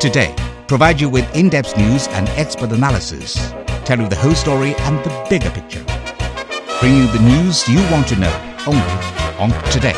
Today, provide you with in-depth news and expert analysis, tell you the whole story and the bigger picture. Bring you the news you want to know only on Today.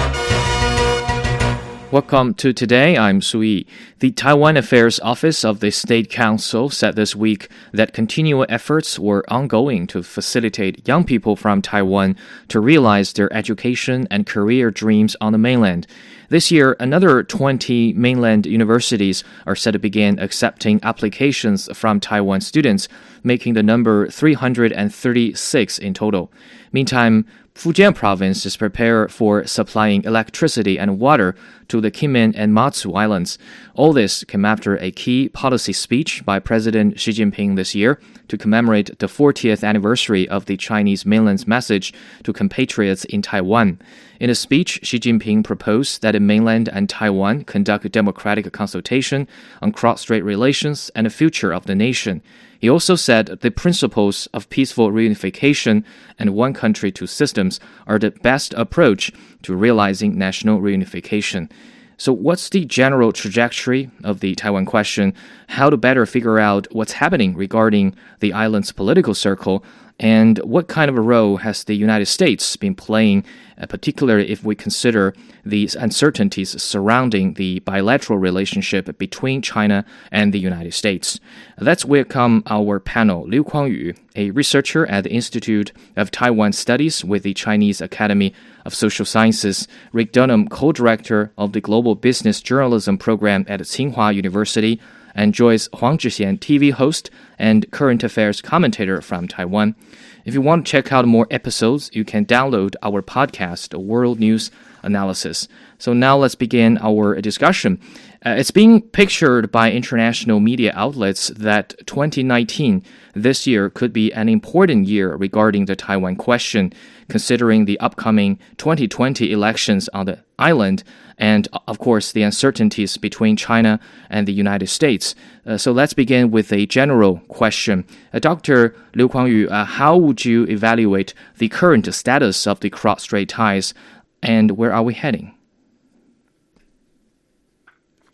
Welcome to Today. I'm Sui. The Taiwan Affairs Office of the State Council said this week that continual efforts were ongoing to facilitate young people from Taiwan to realize their education and career dreams on the mainland. This year, another 20 mainland universities are set to begin accepting applications from Taiwan students, making the number 336 in total. Meantime, Fujian province is prepared for supplying electricity and water to the Kinmen and Matsu Islands. All this came after a key policy speech by President Xi Jinping this year to commemorate the 40th anniversary of the Chinese mainland's message to compatriots in Taiwan. In a speech, Xi Jinping proposed that the mainland and Taiwan conduct democratic consultation on cross-strait relations and the future of the nation. He also said the principles of peaceful reunification and one country, two systems are the best approach to realizing national reunification. So, what's the general trajectory of the Taiwan question? How to better figure out what's happening regarding the island's political circle? And what kind of a role has the United States been playing, uh, particularly if we consider the uncertainties surrounding the bilateral relationship between China and the United States? Let's welcome our panel, Liu Kuangyu, a researcher at the Institute of Taiwan Studies with the Chinese Academy of Social Sciences, Rick Dunham, co-director of the Global Business Journalism Program at Tsinghua University, and Joyce Huang Zhixian, TV host and current affairs commentator from Taiwan. If you want to check out more episodes, you can download our podcast, World News Analysis. So now let's begin our discussion. Uh, it's being pictured by international media outlets that 2019, this year, could be an important year regarding the Taiwan question, considering the upcoming 2020 elections on the island and, of course, the uncertainties between China and the United States. Uh, so let's begin with a general question. Uh, Dr. Liu Kuangyu, uh, how would you evaluate the current status of the cross-strait ties and where are we heading?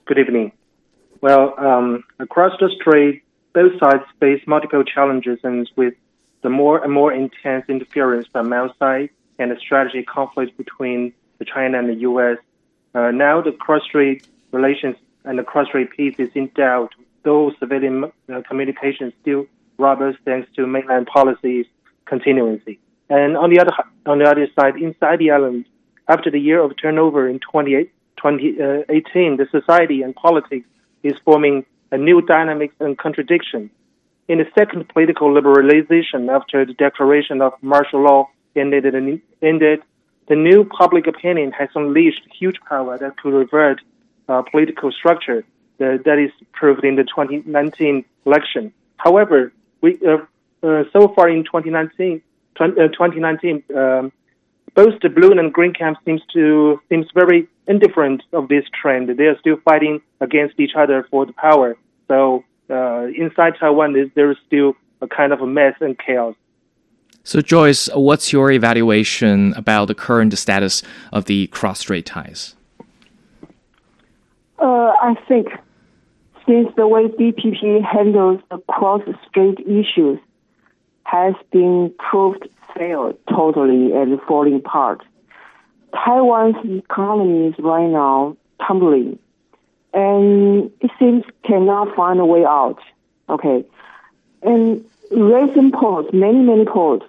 Good evening. Well, um, across the strait, both sides face multiple challenges, and with the more and more intense interference from outside and the strategic conflict between the China and the U.S., uh, now the cross-strait relations and the cross-strait peace is in doubt, though civilian uh, communication still robust thanks to mainland policies continuity. And on the other on the other side, inside the island, after the year of turnover in 2018, 2018, the society and politics is forming a new dynamics and contradiction. In the second political liberalization after the declaration of martial law ended, ended the new public opinion has unleashed huge power that could revert uh, political structure that, is proved in the 2019 election. However, we uh, uh, so far in 2019, 2019 um, both the blue and green camp seems to seems very indifferent of this trend. They are still fighting against each other for the power. So uh, inside Taiwan, there is still a kind of a mess and chaos. So, Joyce, what's your evaluation about the current status of the cross-strait ties? Uh, I think since the way DPP handles the cross-strait issues has been proved failed totally and falling apart. Taiwan's economy is right now tumbling, and it seems cannot find a way out. Okay, and recent polls, many many polls,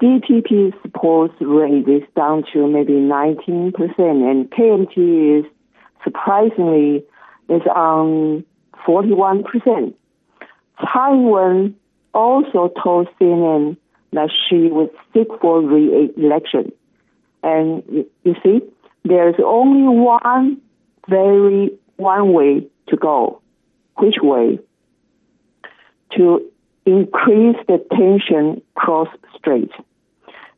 DPP support rate is down to maybe 19%, and KMT is surprisingly is on 41%. Taiwan also told CNN that she would seek for re-election. And you see, there's only one very one way to go. Which way? To increase the tension cross strait.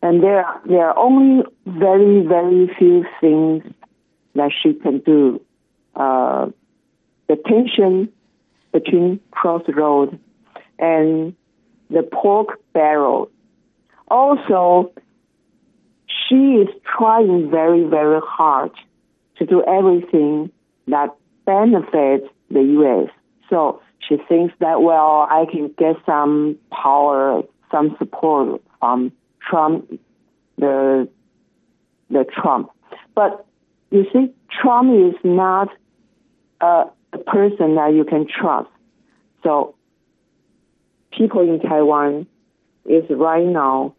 And there, there are only very, very few things that she can do. Uh, the tension between crossroad and the pork barrel also, she is trying very, very hard to do everything that benefits the U.S. So she thinks that, well, I can get some power, some support from Trump, the, the Trump. But you see, Trump is not a, a person that you can trust. So people in Taiwan is right now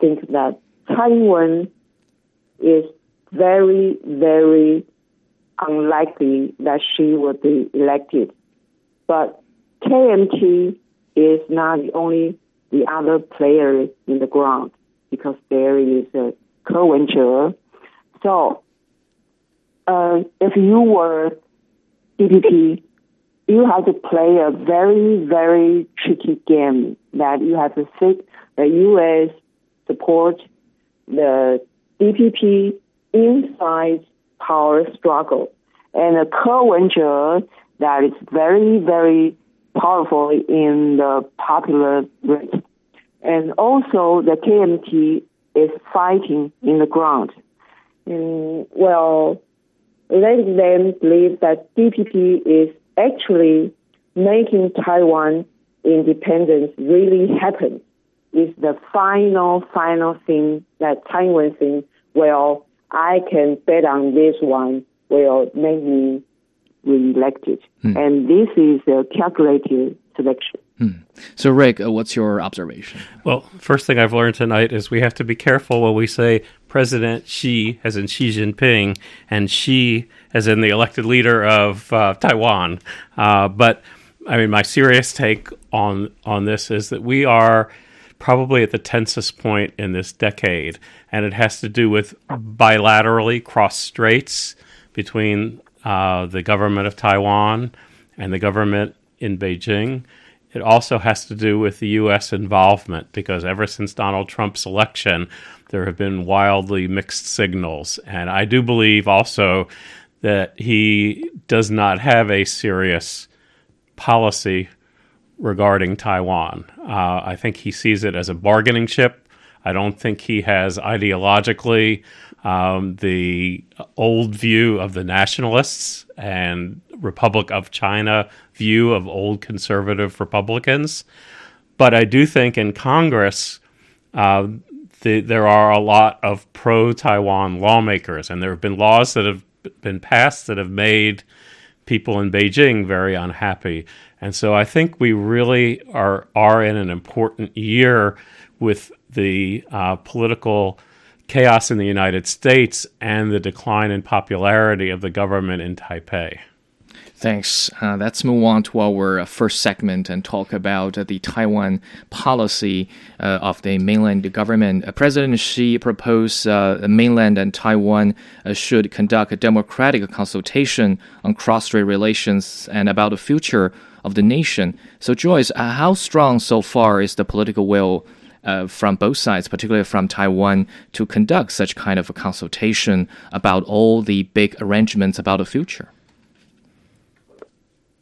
think that Taiwan is very, very unlikely that she would be elected. But KMT is not the only the other player in the ground because there is a Ko Wen-je. So uh, if you were DPP, you have to play a very, very tricky game that you have to think the U.S. support the DPP inside power struggle and a Ko that is very, very powerful in the popular rate. And also the KMT is fighting in the ground. And, well, letting them believe that DPP is actually making Taiwan independence really happen is the final, final thing that Taiwan thinks, well, I can bet on this one will make me re-elected. Hmm. And this is a calculated selection. Hmm. So, Rick, uh, what's your observation? Well, first thing I've learned tonight is we have to be careful when we say President Xi, as in Xi Jinping, and Tsai, as in the elected leader of uh, Taiwan. Uh, but I mean, my serious take on on this is that we are probably at the tensest point in this decade, and it has to do with bilaterally cross straits between uh, the government of Taiwan and the government in Beijing. It also has to do with the U.S. involvement because ever since Donald Trump's election, there have been wildly mixed signals. And I do believe also that he does not have a serious policy regarding Taiwan. Uh, I think he sees it as a bargaining chip. I don't think he has ideologically um, the old view of the nationalists and Republic of China view of old conservative Republicans. But I do think in Congress, uh, the, there are a lot of pro Taiwan lawmakers, and there have been laws that have been passed that have made people in Beijing very unhappy. And so I think we really are are in an important year with the uh, political chaos in the United States and the decline in popularity of the government in Taipei. Thanks. Uh, let's move on to our first segment and talk about uh, the Taiwan policy uh, of the mainland government. Uh, President Xi proposed uh, mainland and Taiwan should conduct a democratic consultation on cross-strait relations and about the future of the nation. So, Joyce, how strong so far is the political will uh, from both sides, particularly from Taiwan, to conduct such kind of a consultation about all the big arrangements about the future?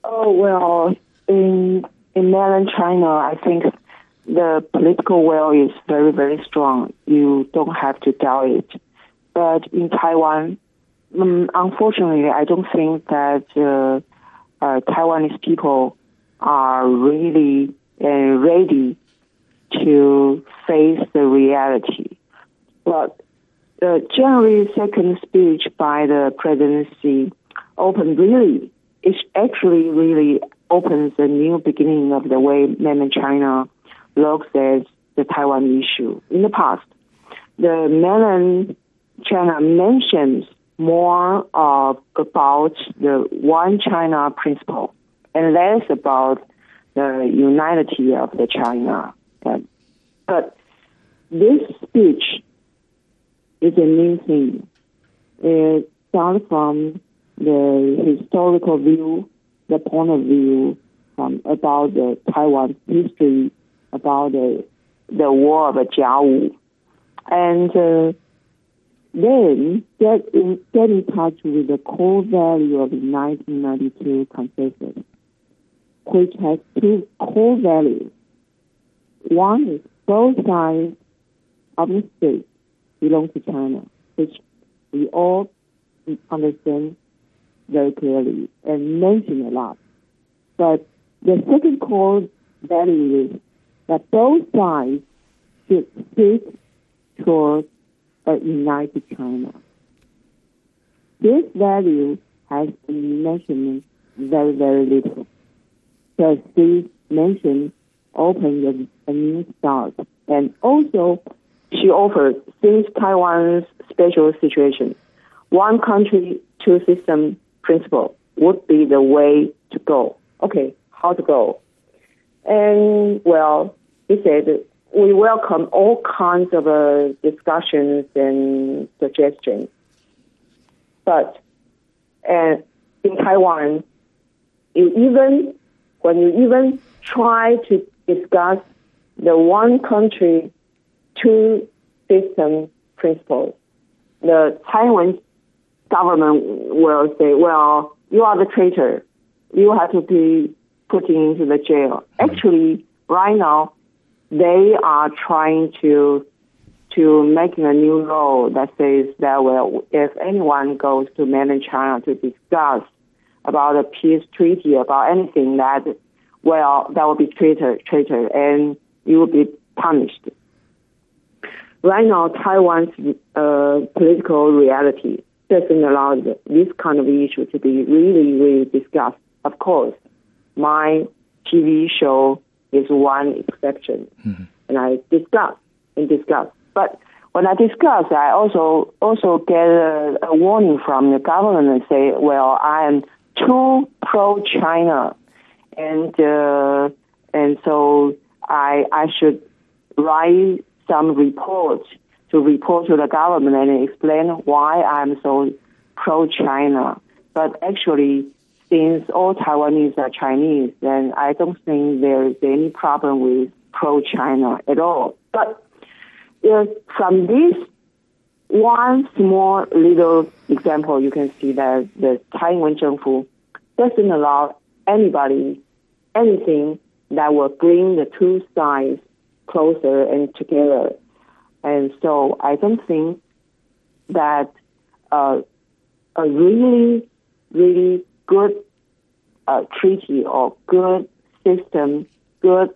Oh well, in in mainland China, I think the political will is very very strong. You don't have to doubt it. But in Taiwan, um, unfortunately, I don't think that uh, uh, Taiwanese people are really uh, ready to face the reality. But the January 2nd speech by the presidency opened really, it actually really opens a new beginning of the way mainland China looks at the Taiwan issue. In the past, the mainland China mentions more of about the one China principle and less about the unity of the China. But this speech is a new thing. It starts from the historical view, the point of view um, about the Taiwan history, about the, the war of Jiawu. And uh, then get in, get in touch with the core value of the 1992 consensus, which has two core values. One is both sides of the state belong to China, which we all understand very clearly and mention a lot. But the second core value is that both sides should seek toward a united China. This value has been mentioned very, very little. So Steve mentioned open a, a new start. And also, she offered, since Taiwan's special situation, one country, two system principle would be the way to go. Okay, how to go? And well, he said we welcome all kinds of uh, discussions and suggestions. But and in Taiwan, you even when you even try to discuss the one country, two system principle, the Taiwan government will say, "Well, you are the traitor. You have to be put into the jail." Actually, right now, they are trying to to make a new law that says that well, if anyone goes to mainland China to discuss about a peace treaty about anything that well that will be traitor traitor and you will be punished. Right now, Taiwan's uh, political reality doesn't allow this kind of issue to be really, really discussed. Of course, my TV show is one exception, mm-hmm. and I discuss and discuss. But when I discuss, I also also get a, a warning from the government and say, "Well, I am too pro-China, and uh, and so I I should write some reports to report to the government and explain why I'm so pro-China. But actually, since all Taiwanese are Chinese, then I don't think there is any problem with pro-China at all. But from this one small little example, you can see that the Taiwan Zhengfu doesn't allow anybody anything that will bring the two sides closer and together. And so I don't think that uh, a really, really good uh, treaty or good system, good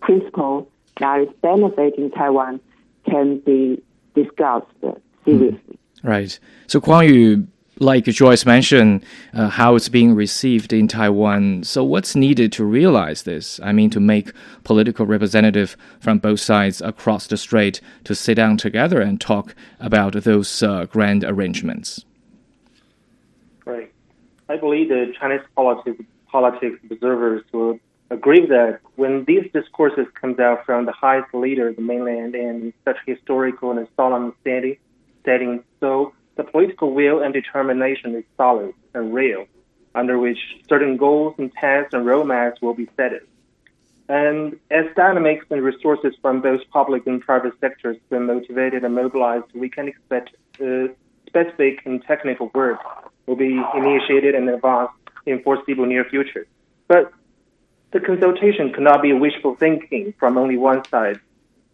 principle that is benefiting Taiwan can be discussed seriously. Right. So Kuang Yu like Joyce mentioned, uh, how it's being received in Taiwan. So, what's needed to realize this? I mean, to make political representative from both sides across the strait to sit down together and talk about those uh, grand arrangements. Right. I believe the Chinese politics, politics observers will agree that when these discourses come out from the highest leader of the mainland and such historical and solemn setting, setting so the political will and determination is solid and real, under which certain goals, and tasks and roadmaps will be set. And as dynamics and resources from both public and private sectors been motivated and mobilized, we can expect uh, specific and technical work will be initiated and advanced in foreseeable near future. But the consultation cannot be wishful thinking from only one side.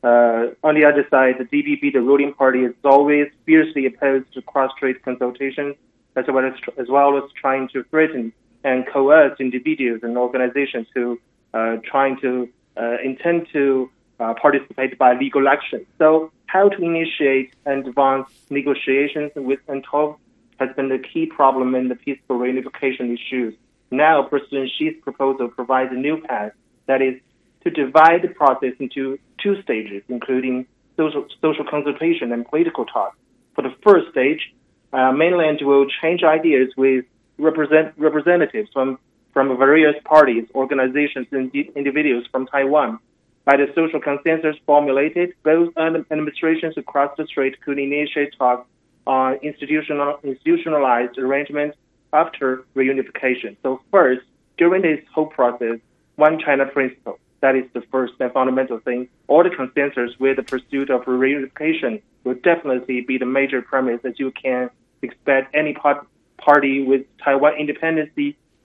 Uh, on the other side, the DPP, the ruling party, is always fiercely opposed to cross-strait consultations, as well as as well as trying to threaten and coerce individuals and organizations who uh, trying to uh, intend to uh, participate by legal action. So, how to initiate and advance negotiations with UNTOV has been the key problem in the peaceful reunification issues. Now, President Xi's proposal provides a new path that is to divide the process into two stages, including social, social consultation and political talk. For the first stage, uh, mainland will change ideas with represent, representatives from, from various parties, organizations, and individuals from Taiwan. By the social consensus formulated, both administrations across the strait could initiate talks on institutional, institutionalized arrangements after reunification. So first, during this whole process, one China principle that is the first and fundamental thing. All the consensus with the pursuit of reunification will definitely be the major premise that you can expect any part, party with Taiwan independence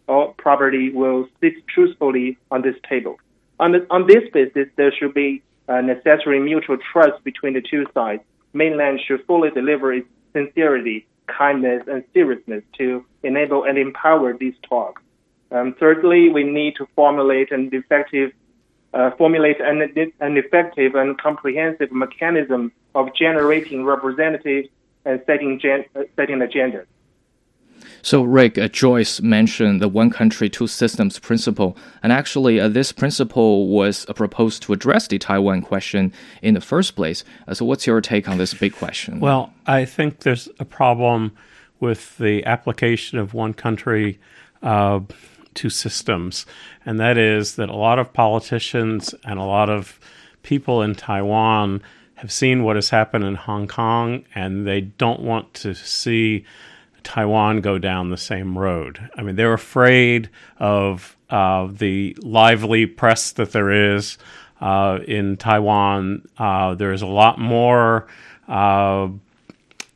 or property will sit truthfully on this table. On, the, on this basis, there should be a necessary mutual trust between the two sides. Mainland should fully deliver its sincerity, kindness, and seriousness to enable and empower these talks. Um, thirdly, we need to formulate an effective uh, formulate an, an effective and comprehensive mechanism of generating representatives and setting, gen- uh, setting agendas. So, Rick, uh, Joyce mentioned the one country, two systems principle. And actually, uh, this principle was uh, proposed to address the Taiwan question in the first place. Uh, so, what's your take on this big question? Well, I think there's a problem with the application of one country, uh, two systems. And that is that a lot of politicians and a lot of people in Taiwan have seen what has happened in Hong Kong, and they don't want to see Taiwan go down the same road. I mean, they're afraid of uh, the lively press that there is uh, in Taiwan. Uh, there is a lot more uh,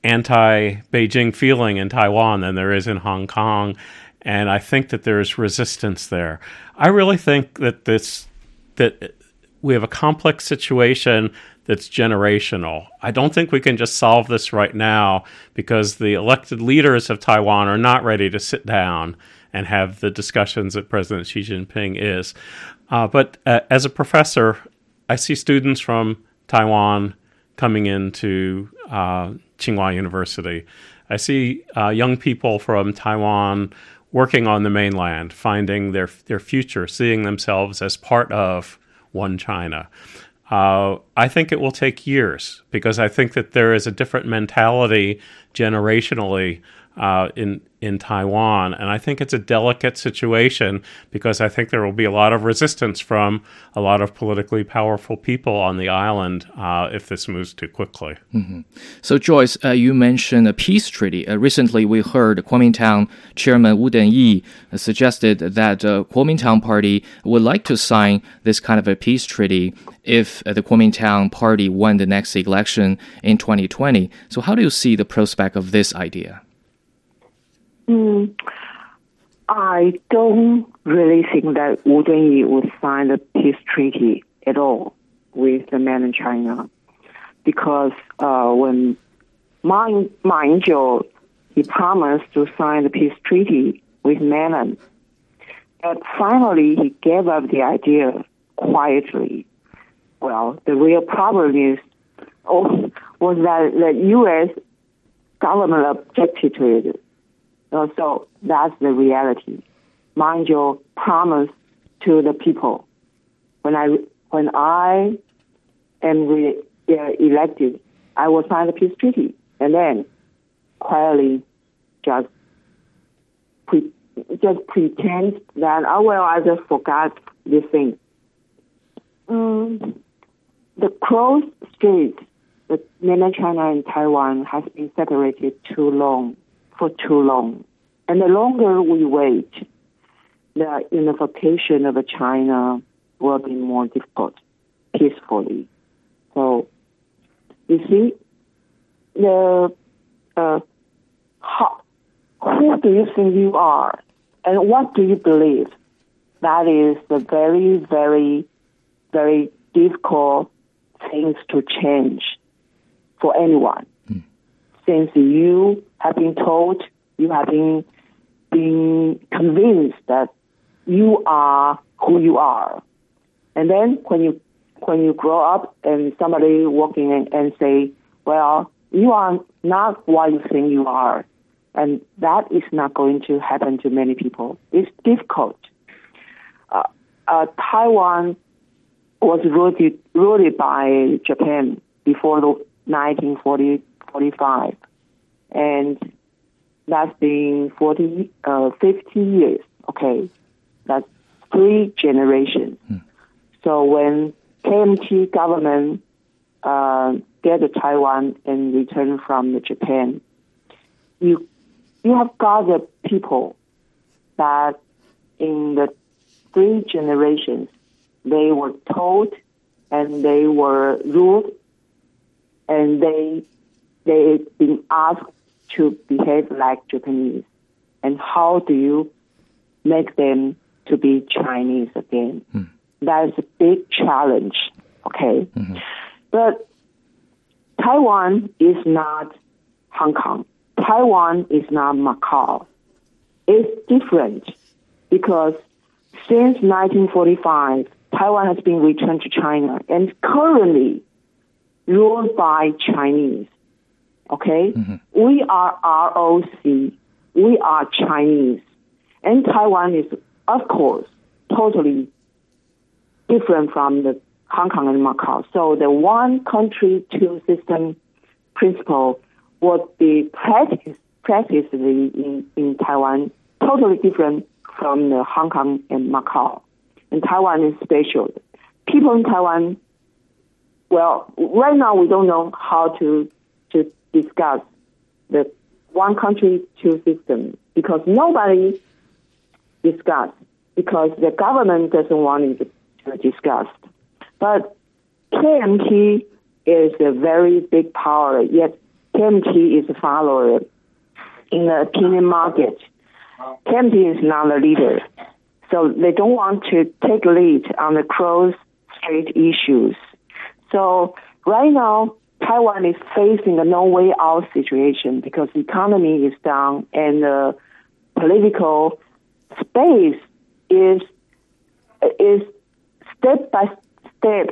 anti Beijing feeling in Taiwan than there is in Hong Kong. And I think that there is resistance there. I really think that this that we have a complex situation that's generational. I don't think we can just solve this right now because the elected leaders of Taiwan are not ready to sit down and have the discussions that President Xi Jinping is. Uh, but uh, as a professor, I see students from Taiwan coming into uh, Tsinghua University. I see uh, young people from Taiwan working on the mainland, finding their their future, seeing themselves as part of one China. Uh, I think it will take years because I think that there is a different mentality generationally uh, in in Taiwan, and I think it's a delicate situation because I think there will be a lot of resistance from a lot of politically powerful people on the island uh, if this moves too quickly. Mm-hmm. So, Joyce, uh, you mentioned a peace treaty. Uh, recently, we heard Kuomintang Chairman Wu Den-yih suggested that uh, Kuomintang Party would like to sign this kind of a peace treaty if uh, the Kuomintang Party won the next election in 2020. So, how do you see the prospect of this idea? Mm, I don't really think that Wu Den-yih would sign the peace treaty at all with the mainland China, because uh, when Ma, Ma Ying-jeou he promised to sign the peace treaty with mainland, but finally he gave up the idea quietly. Well, the real problem is, oh, was that the U.S. government objected to it uh, so that's the reality. Mind your promise to the people. When I when I am re, uh, elected, I will sign the peace treaty, and then quietly just pre, just pretend that oh well I just forgot this thing. Um, the cross strait, the mainland China and Taiwan has been separated too long for too long. And the longer we wait, the unification of China will be more difficult peacefully. So, you see, the uh, how, who do you think you are, and what do you believe? That is the very, very, very difficult things to change for anyone since you have been told, you have been, been convinced that you are who you are. And then when you when you grow up and somebody walking in and say, well, you are not what you think you are. And that is not going to happen to many people. It's difficult. Uh, uh, Taiwan was ruled, ruled by Japan before the 1940 45. And that's been 40, uh, 50 years. Okay. That's three generations. Hmm. So when KMT government uh, get to Taiwan and return from the Japan, you you have got the people that in the three generations they were told and they were ruled and they they've been asked to behave like Japanese. And how do you make them to be Chinese again? Mm. That is a big challenge, okay? Mm-hmm. But Taiwan is not Hong Kong. Taiwan is not Macau. It's different. because since 1945, Taiwan has been returned to China and currently ruled by Chinese. Okay? Mm-hmm. We are ROC. We are Chinese. And Taiwan is, of course, totally different from the Hong Kong and Macau. So the one country, two system principle would be practiced, practiced in, in Taiwan, totally different from the Hong Kong and Macau. And Taiwan is special. People in Taiwan, well, right now we don't know how to to discuss the one country, two system because nobody discuss because the government doesn't want it to discuss. But KMT is a very big power, yet KMT is a follower in the opinion market. KMT is not a leader. So they don't want to take lead on the cross strait issues. So right now, Taiwan is facing a no way out situation because the economy is down and the political space is is step by step.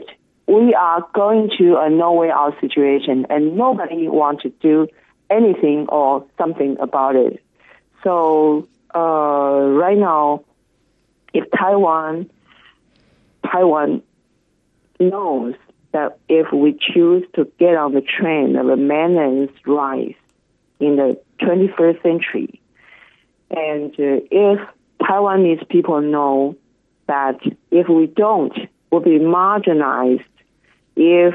We are going to a no way out situation, and nobody wants to do anything or something about it. So uh, right now, if Taiwan Taiwan knows that if we choose to get on the train of a maintenance rise in the 21st century, and uh, if Taiwanese people know that if we don't, we'll be marginalized if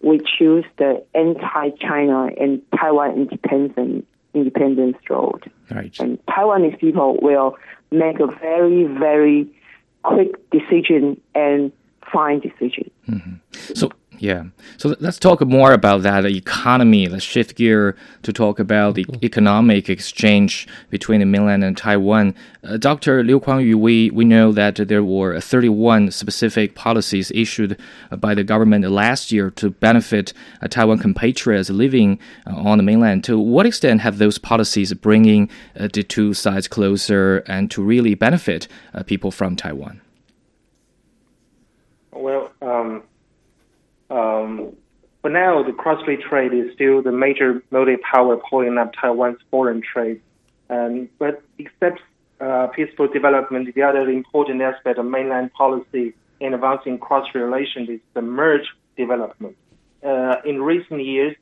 we choose the anti-China and Taiwan independence independence road. Right. And Taiwanese people will make a very, very quick decision and fine decision. Mm-hmm. So yeah. So let's talk more about that economy. Let's shift gear to talk about the economic exchange between the mainland and Taiwan. Uh, Dr. Liu Kuangyu, we, we know that there were 31 specific policies issued by the government last year to benefit uh, Taiwan compatriots living uh, on the mainland. To what extent have those policies bringing uh, the two sides closer and to really benefit uh, people from Taiwan? Well, um um, for now, the cross-strait trade is still the major motive power pulling up Taiwan's foreign trade. Um, but except uh, peaceful development, the other important aspect of mainland policy in advancing cross-strait relations is the merge development. Uh, in recent years,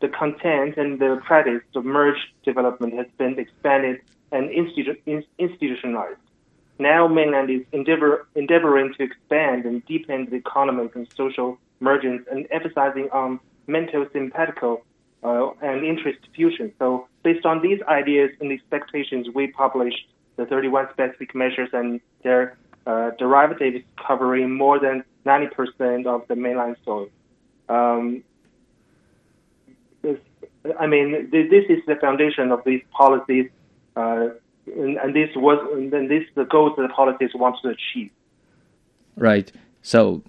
the content and the practice of merge development has been expanded and institu- institutionalized. Now, mainland is endeavor- endeavoring to expand and deepen the economic and social mergence and emphasizing on mental sympathical uh, and interest fusion. So based on these ideas and expectations, we published the 31 specific measures and their uh, derivatives covering more than 90% of the mainland soil. Um, I mean, this is the foundation of these policies, uh, and, and, this was, and this the goal that the policies want to achieve. Right. So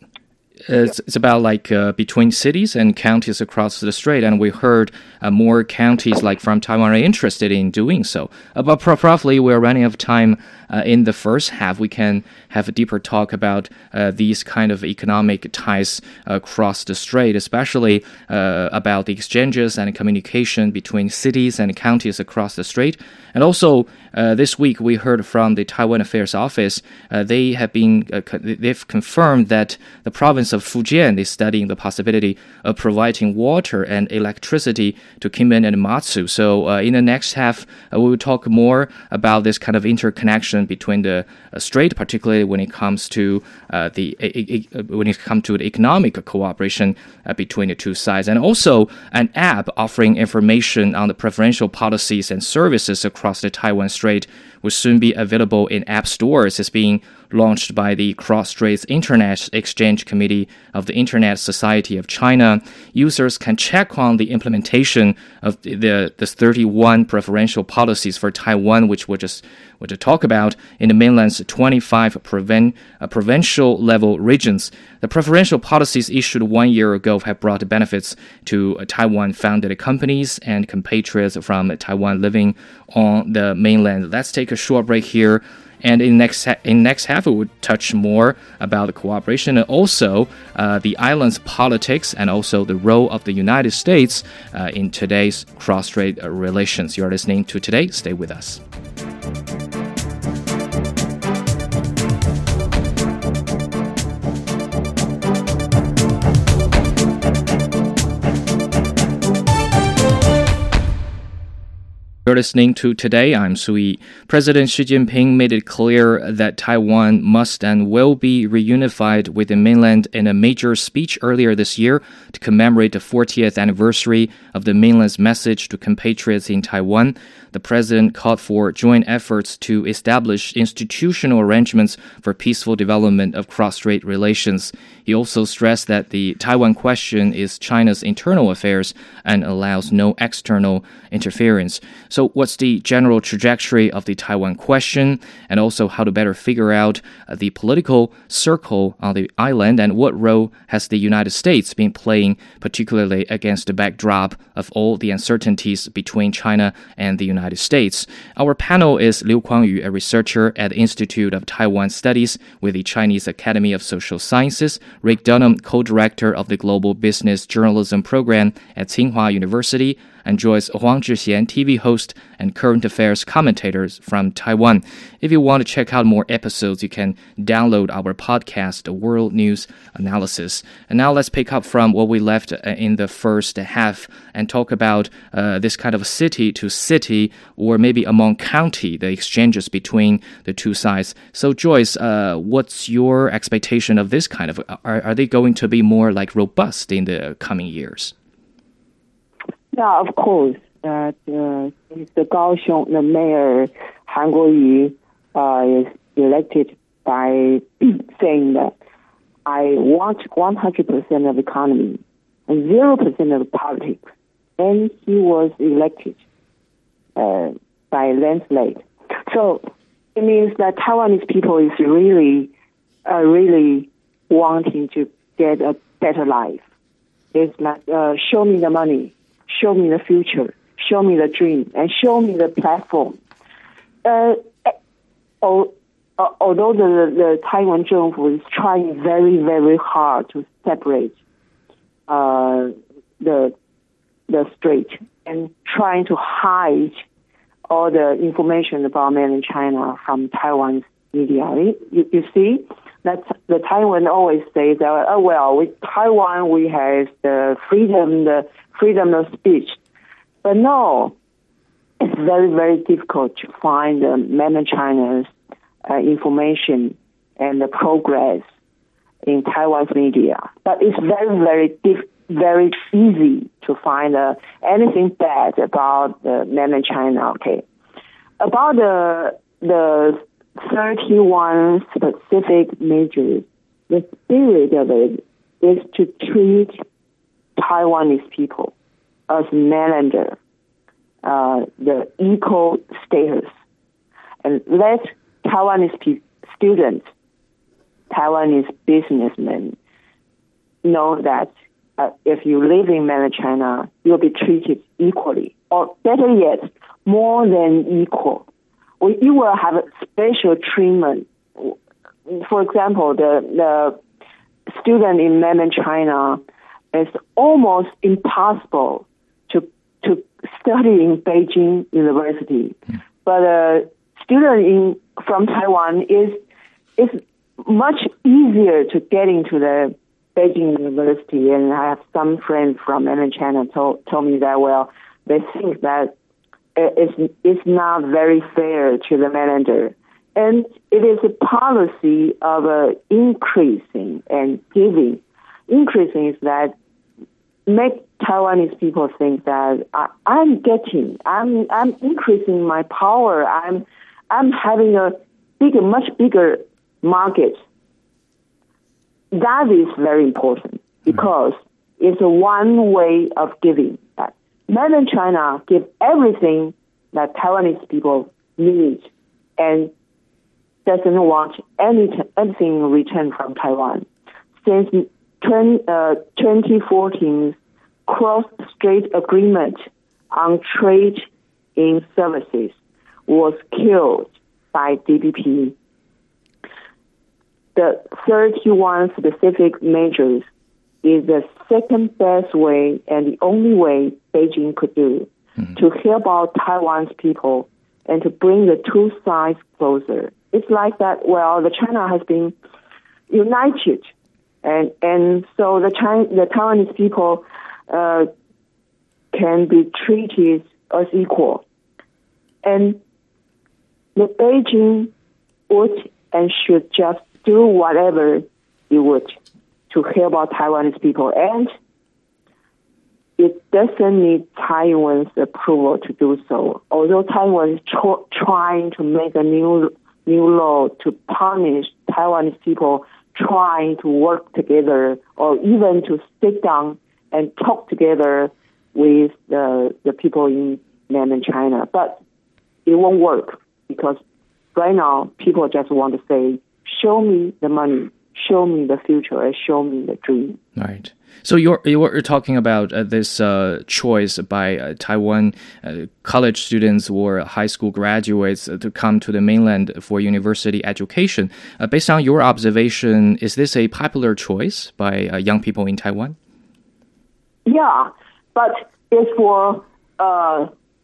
it's, it's about like uh, between cities and counties across the strait, and we heard uh, more counties like from Taiwan are interested in doing so. Uh, but probably we're running out of time uh, in the first half. We can have a deeper talk about uh, these kind of economic ties across the strait, especially uh, about the exchanges and communication between cities and counties across the strait. And also, this week we heard from the Taiwan Affairs Office. they have been they've confirmed that the province of Fujian is studying the possibility of providing water and electricity to Kinmen and Matsu. So uh, in the next half, uh, we will talk more about this kind of interconnection between the uh, strait, particularly when it comes to uh, the when it comes to the economic cooperation uh, between the two sides, and also an app offering information on the preferential policies and services across the Taiwan Strait will soon be available in app stores. It's being launched by the Cross Straits Internet Exchange Committee of the Internet Society of China. Users can check on the implementation of the, the, the 31 preferential policies for Taiwan, which we'll just we'll talk about in the mainland's 25 proven, uh, provincial level regions. The preferential policies issued one year ago have brought benefits to uh, Taiwan founded companies and compatriots from Taiwan living on the mainland. Let's take a short break here And in next in next half, we would touch more about the cooperation and also uh, the island's politics and also the role of the United States uh, in today's cross-strait relations. You're listening to today. Stay with us. You're listening to Today. I'm Sui. President Xi Jinping made it clear that Taiwan must and will be reunified with the mainland in a major speech earlier this year to commemorate the 40th anniversary of the mainland's message to compatriots in Taiwan the president called for joint efforts to establish institutional arrangements for peaceful development of cross-strait relations. He also stressed that the Taiwan question is China's internal affairs and allows no external interference. So, what's the general trajectory of the Taiwan question, and also how to better figure out uh, the political circle on the island, and what role has the United States been playing, particularly against the backdrop of all the uncertainties between China and the United United States. Our panel is Liu Kuangyu, a researcher at the Institute of Taiwan Studies with the Chinese Academy of Social Sciences, Rick Dunham, co-director of the Global Business Journalism Program at Tsinghua University, and Joyce Huang Zhixian, TV host and current affairs commentators from Taiwan. If you want to check out more episodes, you can download our podcast, the World News Analysis. And now let's pick up from what we left uh, in the first half and talk about uh, this kind of city to city or maybe among county, the exchanges between the two sides. So, Joyce, uh, what's your expectation of this kind of? Are, are they going to be more like robust in the coming years? Yeah, of course. That uh, the Kaohsiung, the mayor Han Kuo-yu, uh, is elected by saying that I want 100% of economy and 0% of politics. And he was elected uh, by landslide. So it means that Taiwanese people is really, uh, really wanting to get a better life. It's like, uh, show me the money show me the future, show me the dream, and show me the platform. Uh, although the, the Taiwan Zhengfu is trying very, very hard to separate uh, the the strait and trying to hide all the information about mainland China from Taiwan's media. You, you see, that the Taiwan always say that, oh, well, with Taiwan we have the freedom, the freedom of speech. But no, it's very, very difficult to find uh, mainland China's uh, information and the progress in Taiwan's media. But it's very, very diff- very easy to find uh, anything bad about uh, mainland China. Okay, about the the 31 specific measures. The spirit of it is to treat Taiwanese people as mainlander, uh, the equal status, and let Taiwanese pe- students, Taiwanese businessmen know that uh, if you live in mainland China, you'll be treated equally, or better yet, more than equal. You will have special treatment. For example, the, the student in mainland China it's almost impossible to to study in Beijing University. But a student in from Taiwan is is much easier to get into the Beijing University. And I have some friends from mainland China told told me that well, they think that it's it's not very fair to the manager. And it is a policy of uh, increasing and giving increasing is that make Taiwanese people think that I, I'm getting, I'm, I'm increasing my power. I'm, I'm having a bigger, much bigger market. That is very important because it's a one way of giving. That mainland China give everything that Taiwanese people need and doesn't want any, anything in return from Taiwan. Since 20, uh, 2014 cross-strait agreement on trade in services was killed by DPP. The 31 specific measures is the second best way and the only way Beijing could do mm-hmm. to help out Taiwan's people and to bring the two sides closer. It's like that. Well, the China has been united, and and so the China, the Taiwanese people uh, can be treated as equal, and the Beijing would and should just do whatever it would to help out Taiwanese people, and it doesn't need Taiwan's approval to do so. Although Taiwan is tr- trying to make a new new law to punish Taiwanese people trying to work together or even to sit down and talk together with the the people in mainland China, but it won't work because right now people just want to say, "Show me the money, show me the future, and show me the dream." Right. So you're you're talking about uh, this uh, choice by uh, Taiwan uh, college students or high school graduates uh, to come to the mainland for university education. Uh, based on your observation, is this a popular choice by young people in Taiwan? Yeah, but it's for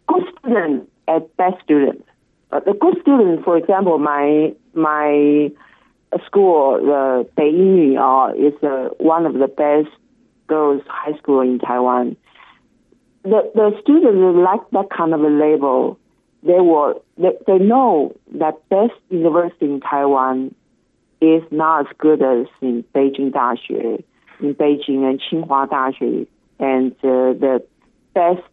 good students and bad students. the good students, for example, my my school, the Beiying uh, is one of the best girls' high school in Taiwan. The the students like that kind of a label. They were they, they know that best university in Taiwan is not as good as in Beijing Daxue, in Beijing and Tsinghua Daxue, and uh, the best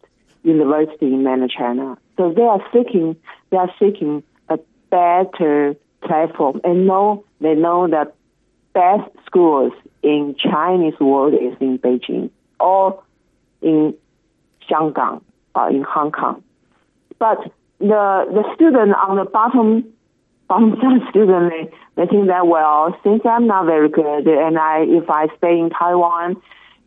university in mainland China. So they are seeking they are seeking a better platform and know they know that best schools in Chinese world is in Beijing or in Shanghai or in Hong Kong. But the the student on the bottom bottom student they, they think that well since I'm not very good and I if I stay in Taiwan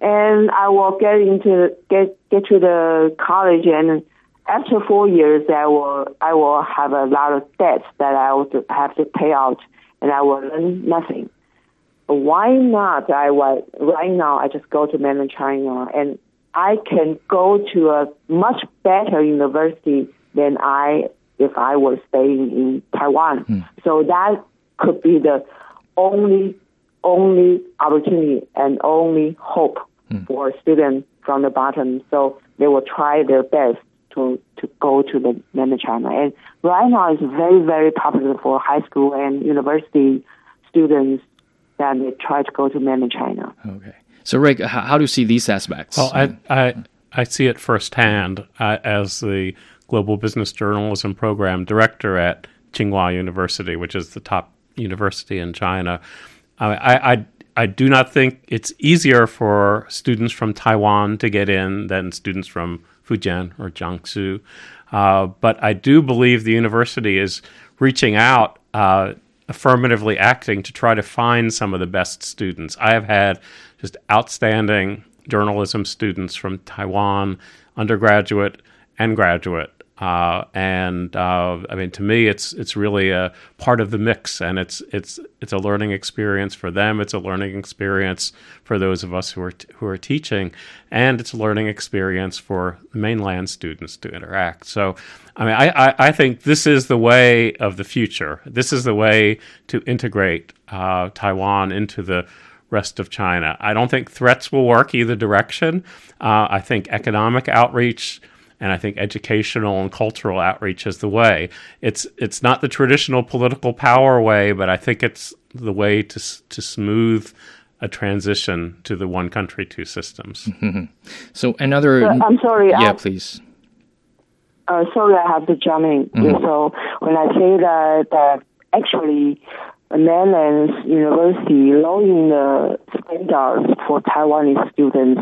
and I will get into get get to the college and after four years I will I will have a lot of debts that I will have to pay out and I will learn nothing why not? I right now. I just go to mainland China, and I can go to a much better university than I if I was staying in Taiwan. Hmm. So that could be the only only opportunity and only hope hmm. for students from the bottom. So they will try their best to to go to the mainland China. And right now, it's very very popular for high school and university students then they try to go to mainland China. Okay. So, Rick, how, how do you see these aspects? Well, I, I, I see it firsthand uh, as the Global Business Journalism Program Director at Tsinghua University, which is the top university in China. I, I, I do not think it's easier for students from Taiwan to get in than students from Fujian or Jiangsu. Uh, but I do believe the university is reaching out uh, affirmatively acting to try to find some of the best students. I have had just outstanding journalism students from Taiwan, undergraduate and graduate. Uh, and uh, I mean, to me, it's it's really a part of the mix, and it's it's it's a learning experience for them. It's a learning experience for those of us who are t- who are teaching, and it's a learning experience for mainland students to interact. So, I mean, I, I, I think this is the way of the future. This is the way to integrate uh, Taiwan into the rest of China. I don't think threats will work either direction. Uh, I think economic outreach and I think educational and cultural outreach is the way. It's it's not the traditional political power way, but I think it's the way to to smooth a transition to the one country two systems. Mm-hmm. So another. Uh, I'm sorry. Yeah, I, please. Uh, sorry, I have to jump in. Mm-hmm. So when I say that, that actually mainland university lowering the standards for Taiwanese students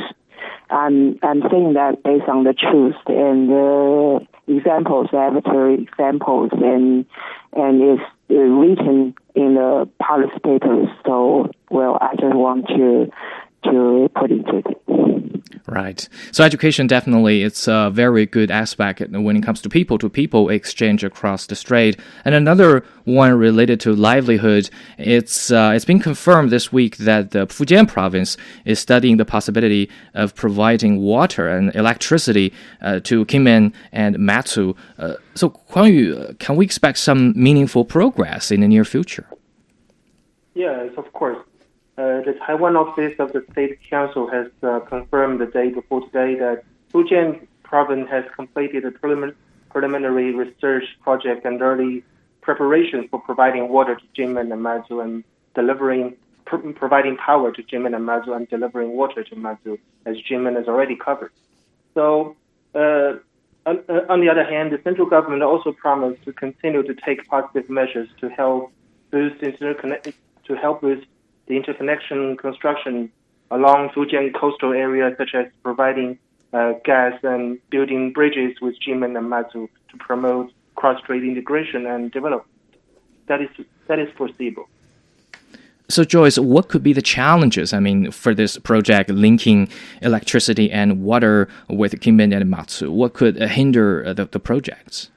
I'm I'm saying that based on the truth and the examples, laboratory examples, and and it's uh, written in the policy papers. So well, I just want to to put it to it. Right. So education definitely it's a very good aspect when it comes to people to people exchange across the strait. And another one related to livelihood, it's uh, it's been confirmed this week that the Fujian province is studying the possibility of providing water and electricity uh, to Kinmen and Matsu. Uh, so, Huang Yu, can we expect some meaningful progress in the near future? Yes, of course. Uh, the Taiwan office of the State Council has uh, confirmed the day before today that Fujian province has completed a prelimin- preliminary research project and early preparation for providing water to Kinmen and Mazu and delivering pr- providing power to Kinmen and Mazu and delivering water to Matsu, as Kinmen has already covered. So, uh, on, uh, on, the other hand, the central government also promised to continue to take positive measures to help boost interconnect to help boost the interconnection construction along Fujian coastal area, such as providing uh, gas and building bridges with Kinmen and Matsu to promote cross-strait integration and development. That is that is foreseeable. So, Joyce, what could be the challenges? I mean, for this project linking electricity and water with Kinmen and Matsu, what could hinder the, the projects?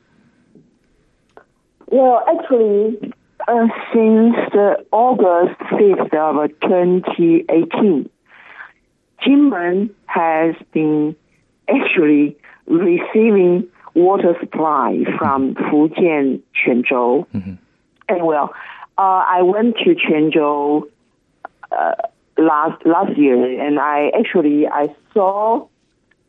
Well, actually, uh, since the August 5th of 2018, Kinmen has been actually receiving water supply from Fujian, Quanzhou. Mm-hmm. And well, uh, I went to Quanzhou uh, last last year, and I actually I saw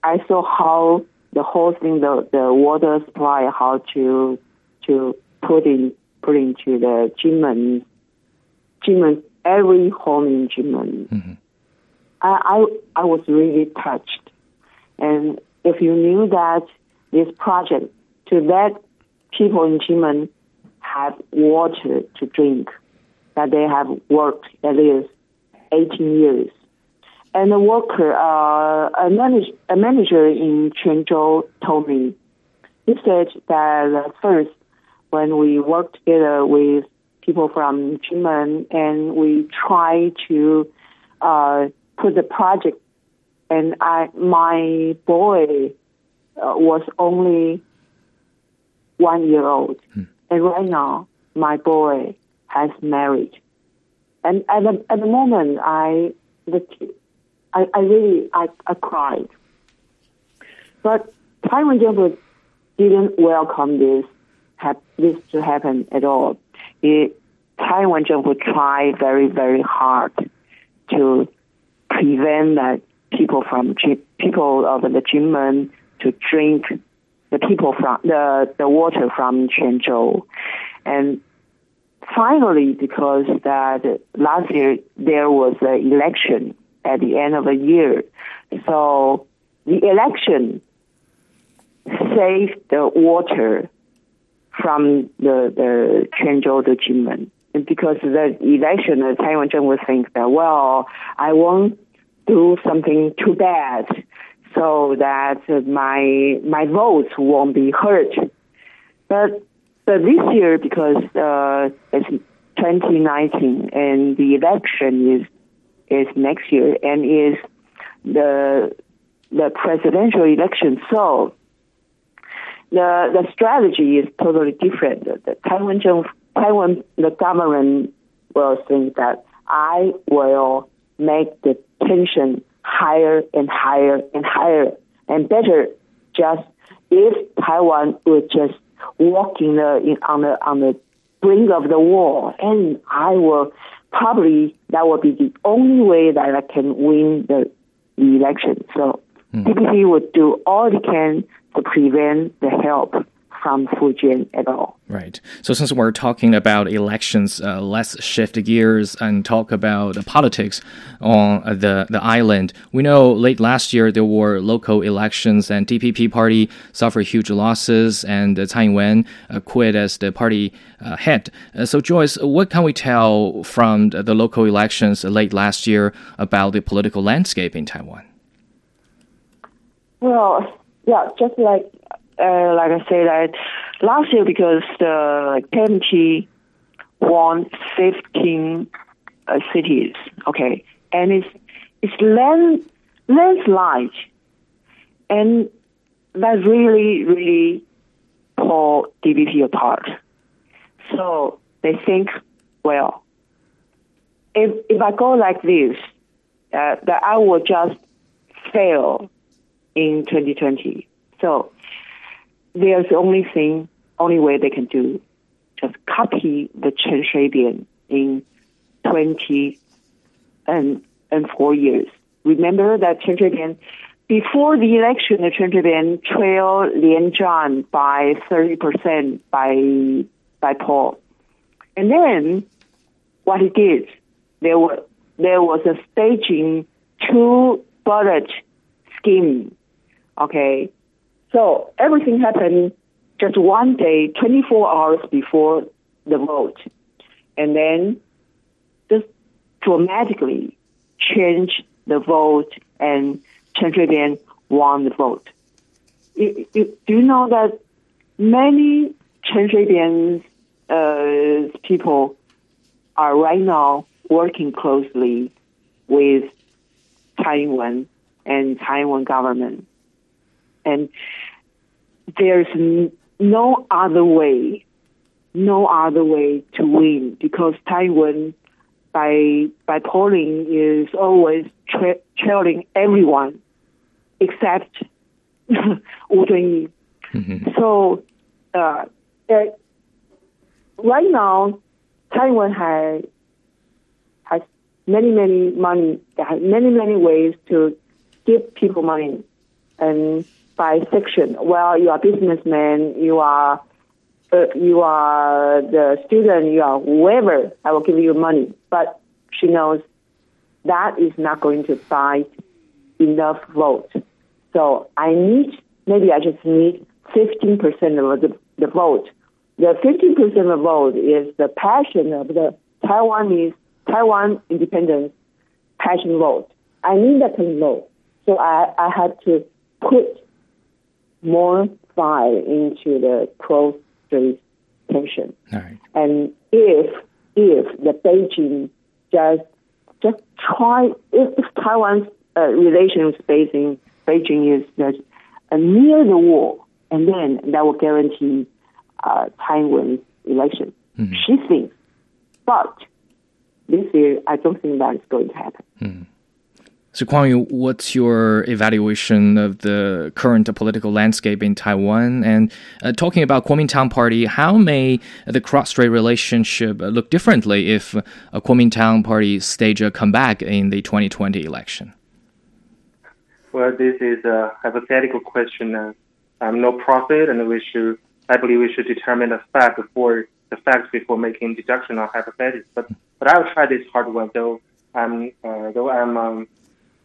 I saw how the whole thing, the the water supply, how to to put in put into the Kinmen, Kinmen, every home in Kinmen. Mm-hmm. I, I, I was really touched. And if you knew that this project to let people in Kinmen have water to drink, that they have worked at least 18 years. And the worker, uh, a, manage, a manager in Quanzhou told me, he said that first when we work together with people from Kinmen and we try to uh, put the project. And I, my boy uh, was only one year old, hmm. and right now my boy has married. And at the at the moment, I the I, I really I, I cried. But Taiwan government didn't welcome this have this to happen at all. It, Taiwan would try very, very hard to prevent that people from people of the Kinmen to drink the people from the, the water from Quanzhou. And finally, because that last year there was an election at the end of the year, so the election saved the water from the, the Quanzhou because the election, the Taiwan would think that, well, I won't do something too bad so that my, my votes won't be hurt. But, but this year, because uh, it's 2019 and the election is, is next year and is the, the presidential election, so the the strategy is totally different. The, the Taiwan Taiwan the government will think that I will make the tension higher and higher and higher and better just if Taiwan would just walk in the in, on the on the brink of the war and I will probably that will be the only way that I can win the, the election. So mm. DPP would do all it can to prevent the help from Fujian at all. Right. So since we're talking about elections, uh, let's shift gears and talk about the politics on the the island. We know late last year there were local elections and DPP party suffered huge losses and Tsai Ing-wen uh, quit as the party uh, head. Uh, so Joyce, what can we tell from the local elections late last year about the political landscape in Taiwan? Well, yeah, just like uh, like I said, that last year because the KMT won 15 uh, cities, okay, and it's it's land landslide. And that really, really pulled DPP apart. So they think, well, if, if I go like this, uh, that I will just fail in 2020. So there's the only thing, only way they can do, just copy the Chen Shui-bian in 20 and, and four years. Remember that Chen Shui-bian, before the election, the Chen Shui-bian trailed Lian Zhan by 30% by, by poll. And then what he did, there was, there was a staging two ballot scheme. Okay. So everything happened just one day, 24 hours before the vote. And then just dramatically changed the vote and Chen Shui-bian won the vote. You, you, do you know that many Chen Shui-bian uh, people are right now working closely with Taiwan and Taiwan government. And there's no other way, no other way to win because Taiwan, by by polling, is always tra- trailing everyone except Wu Den-yih. Mm-hmm. So, uh, uh, right now, Taiwan has has many many money, has many many ways to give people money, and by section. Well, you are businessman, you are uh, you are the student, you are whoever. I will give you money, but she knows that is not going to buy enough votes. So I need maybe I just need fifteen percent of the, the vote. The fifteen percent of the vote is the passion of the Taiwanese Taiwan independence passion vote. I need that vote. So I, I had to put more fire into the cross strait tension. Right. And if if the Beijing just just try if, if Taiwan's uh, relations facing Beijing is just uh, near the wall, and then that will guarantee uh, Taiwan's election. Mm-hmm. She thinks, but this year I don't think that is going to happen. Mm-hmm. So, Yu, what's your evaluation of the current political landscape in Taiwan? And uh, talking about Kuomintang Party, how may the cross-strait relationship look differently if a Kuomintang Party stage a comeback in the 2020 election? Well, this is a hypothetical question. Uh, I'm no prophet, and we should, I believe, we should determine the fact before the facts before making deduction or hypothesis. But but I'll try this hard one, though. I'm uh, though I'm um,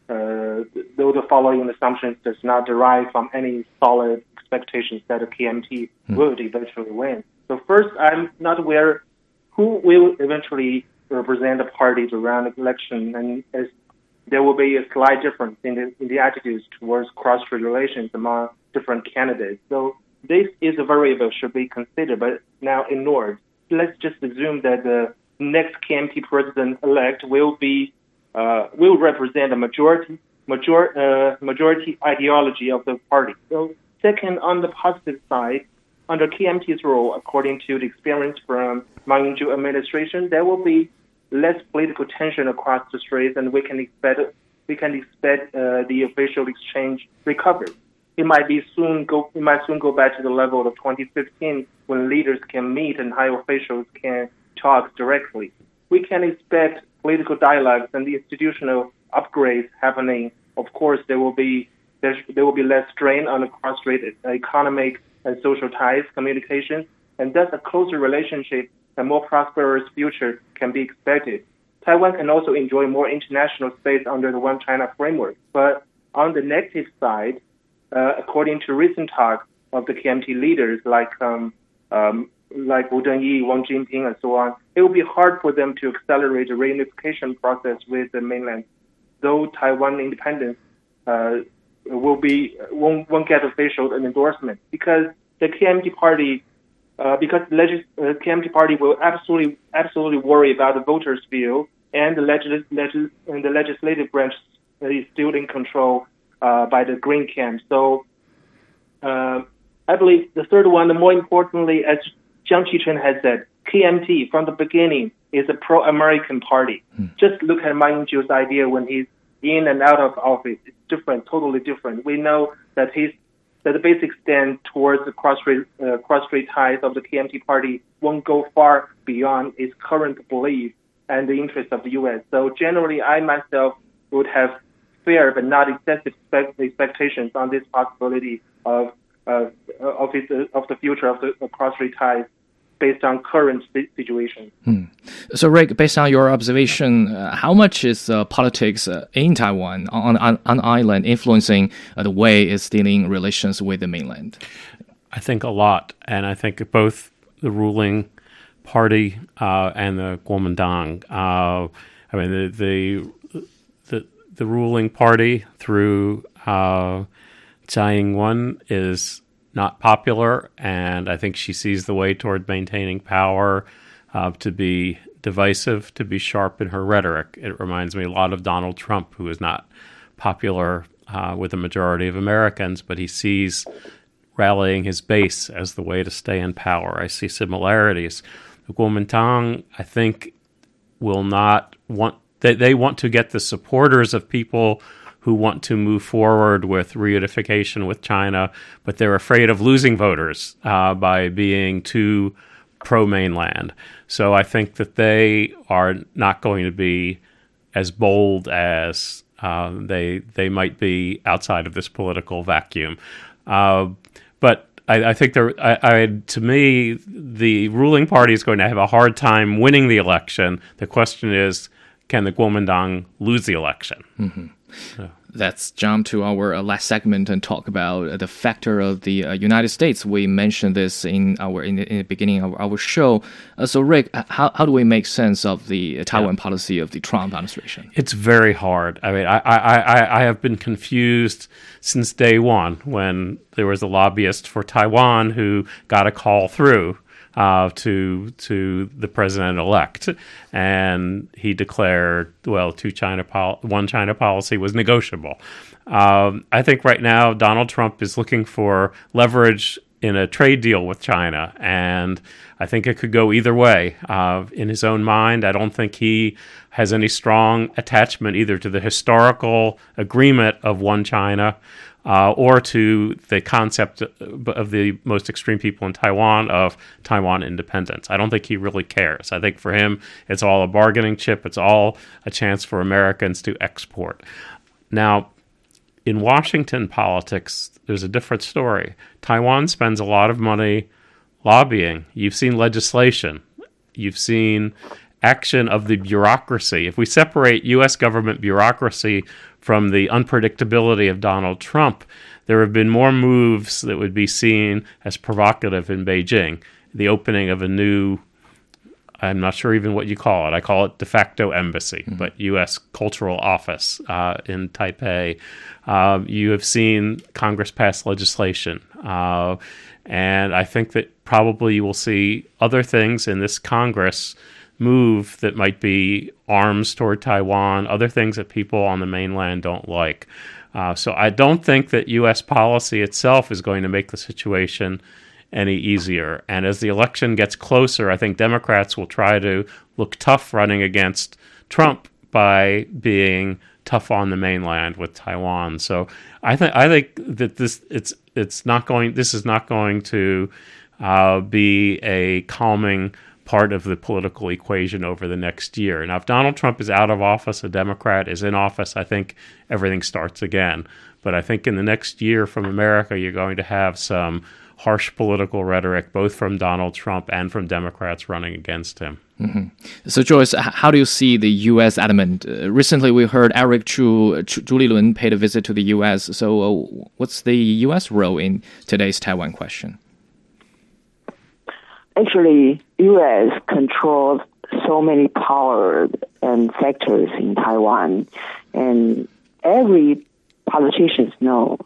uh, though the following assumptions does not derive from any solid expectations that a KMT mm. would eventually win. So first, I'm not aware who will eventually represent the party around the election, and as there will be a slight difference in the, in the attitudes towards cross-strait relations among different candidates. So this is a variable should be considered, but now ignored. Let's just assume that the next KMT president-elect will be uh, will represent a majority major, uh, majority ideology of the party. So second, on the positive side, under KMT's role, according to the experience from Ma Ying-jeou administration, there will be less political tension across the straits, and we can expect we can expect uh, the official exchange recovery. It might be soon go it might soon go back to the level of 2015 when leaders can meet and high officials can talk directly. We can expect political dialogues and the institutional upgrades happening, of course, there will be there, will be less strain on the cross-strait economic and social ties, communication, and thus a closer relationship and more prosperous future can be expected. Taiwan can also enjoy more international space under the One China framework. But on the negative side, uh, according to recent talks of the KMT leaders like um, um, like Wu Den-yih, Wang Jinping, and so on, it will be hard for them to accelerate the reunification process with the mainland. Though Taiwan independence uh, will be won't, won't get official endorsement because the KMT party, uh, because the legis- uh, KMT party will absolutely absolutely worry about the voters' view and the, legis- legis- and the legislative branch is still in control uh, by the Green camp. So uh, I believe the third one, more importantly, as Jiang Qichen has said, KMT from the beginning is a pro-American party. Hmm. Just look at Ma Ying-jeou's idea when he's in and out of office. It's different, totally different. We know that his that the basic stand towards the cross-strait uh, ties of the KMT party won't go far beyond its current belief and the interests of the U.S. So generally, I myself would have fair but not excessive expectations on this possibility of uh, of, it, of the future of the cross-strait ties based on current situation. Hmm. So, Rick, based on your observation, uh, how much is uh, politics uh, in Taiwan on, on, on island influencing uh, the way it's dealing relations with the mainland? I think a lot, and I think both the ruling party uh, and the Kuomintang. Uh, I mean, the, the the the ruling party through Tsai Ing-wen is not popular, and I think she sees the way toward maintaining power uh, to be divisive, to be sharp in her rhetoric. It reminds me a lot of Donald Trump, who is not popular uh, with the majority of Americans, but he sees rallying his base as the way to stay in power. I see similarities. The Kuomintang, I think, will not want they, they want to get the supporters of people who want to move forward with reunification with China, but they're afraid of losing voters uh, by being too pro mainland. So I think that they are not going to be as bold as uh, they they might be outside of this political vacuum. Uh, but I, I, think I, I, to me, the ruling party is going to have a hard time winning the election. The question is, can the Kuomintang lose the election? Mm-hmm. So. Let's jump to our uh, last segment and talk about the factor of the uh, United States. We mentioned this in our in the, in the beginning of our show. Uh, so, Rick, how, how do we make sense of the Taiwan yeah. policy of the Trump administration? It's very hard. I mean, I, I, I, I have been confused since day one when there was a lobbyist for Taiwan who got a call through uh, to to the president elect, and he declared, well, two China pol- one China policy was negotiable. Um, I think right now Donald Trump is looking for leverage in a trade deal with China, and I think it could go either way. Uh, in his own mind, I don't think he has any strong attachment either to the historical agreement of one China uh, or to the concept of the most extreme people in Taiwan of Taiwan independence. I don't think he really cares. I think for him, it's all a bargaining chip, it's all a chance for Americans to export. Now, in Washington politics, there's a different story. Taiwan spends a lot of money lobbying. You've seen legislation. You've seen action of the bureaucracy. If we separate U.S. government bureaucracy from the unpredictability of Donald Trump, there have been more moves that would be seen as provocative in Beijing. The opening of a new, I'm not sure even what you call it, I call it de facto embassy, mm-hmm. but U.S. cultural office uh, in Taipei. Uh, you have seen Congress pass legislation. Uh, and I think that probably you will see other things in this Congress move that might be arms toward Taiwan, other things that people on the mainland don't like. Uh, so I don't think that U.S. policy itself is going to make the situation any easier. And as the election gets closer, I think Democrats will try to look tough running against Trump by being tough on the mainland with Taiwan. So I think I think that this it's it's not going. This is not going to uh, be a calming part of the political equation over the next year. Now, if Donald Trump is out of office, a Democrat is in office, I think everything starts again. But I think in the next year from America, you're going to have some harsh political rhetoric, both from Donald Trump and from Democrats running against him. Mm-hmm. So, Joyce, how do you see the U.S. element? Uh, recently, we heard Eric Chu, Chu Zhu Lilun paid a visit to the U.S. So, uh, what's the U.S. role in today's Taiwan question? Actually, U.S. controls so many power and sectors in Taiwan, and every politician know,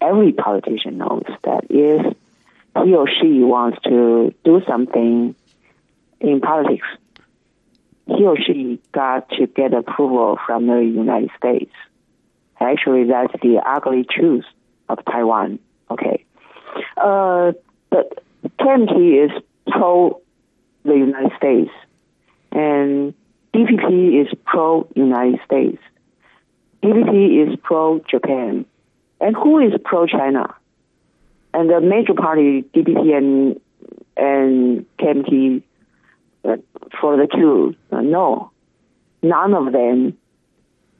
every politician knows that if he or she wants to do something in politics, he or she got to get approval from the United States. Actually, that's the ugly truth of Taiwan. Okay. Uh, but KMT is pro the United States, and DPP is pro United States. DPP is pro Japan. And who is pro China? And the major party, DPP and, and KMT, uh, for the two, uh, no. None of them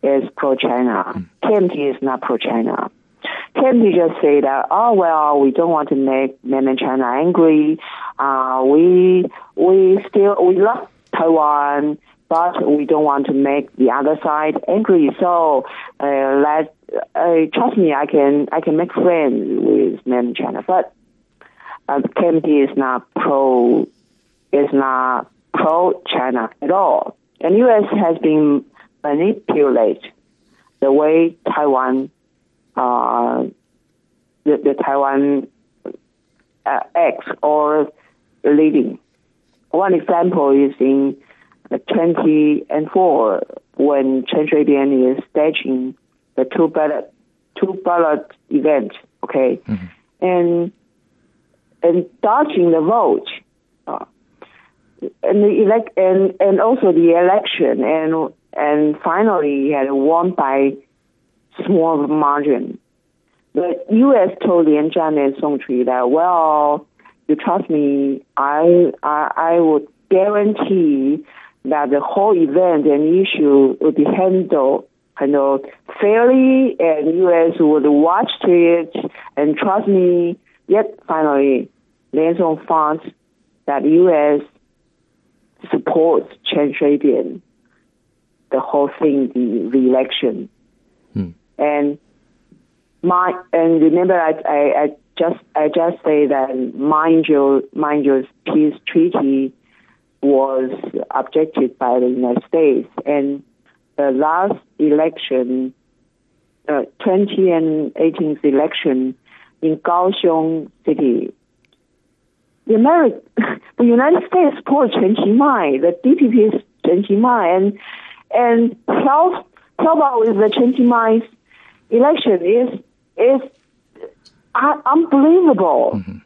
is pro China. KMT is not pro China. KMT just say that, oh well, we don't want to make mainland China angry. Uh, we we still we love Taiwan, but we don't want to make the other side angry. So uh, let uh, trust me, I can I can make friends with mainland China, but uh, KMT is not pro is not pro China at all. And U.S. has been manipulate the way Taiwan uh, the, the Taiwan uh, acts or leading. One example is in 2004 when Chen Shui-bian is staging the two ballot two ballot event. Okay, mm-hmm. and and dodging the vote. Uh, and the elect and and also the election and and finally he had won by small margin. The U.S. told Lian Zhan and Song Chuyu that, well, you trust me, I, I, I would guarantee that the whole event and issue would be handled handled fairly, and U.S. would watch it and trust me. Yet finally, Lian Song found that U.S. supports Chen Shui-bian, the whole thing, the re-election, hmm. And my and remember I, I, I just I just say that mind your peace treaty was objected by the United States. And the last election, uh, 20 and 18th election in Kaohsiung city, the America, the United States support Chen Qimai, the DPP is Chen Qimai, and and help help out with the Chen Qimai's election is is uh, unbelievable. Mm-hmm.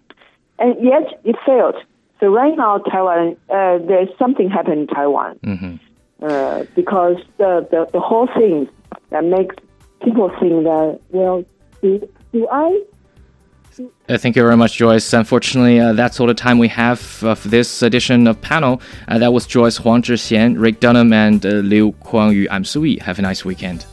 And yet it failed. So right now, Taiwan, uh, there's something happened in Taiwan mm-hmm. uh, because the, the, the whole thing that makes people think that, well, do, do I uh, thank you very much, Joyce. Unfortunately, uh, that's all the time we have of this edition of panel. Uh, that was Joyce Huang Zhixian, Rick Dunham, and uh, Liu Kuangyu. I'm Sui. Have a nice weekend.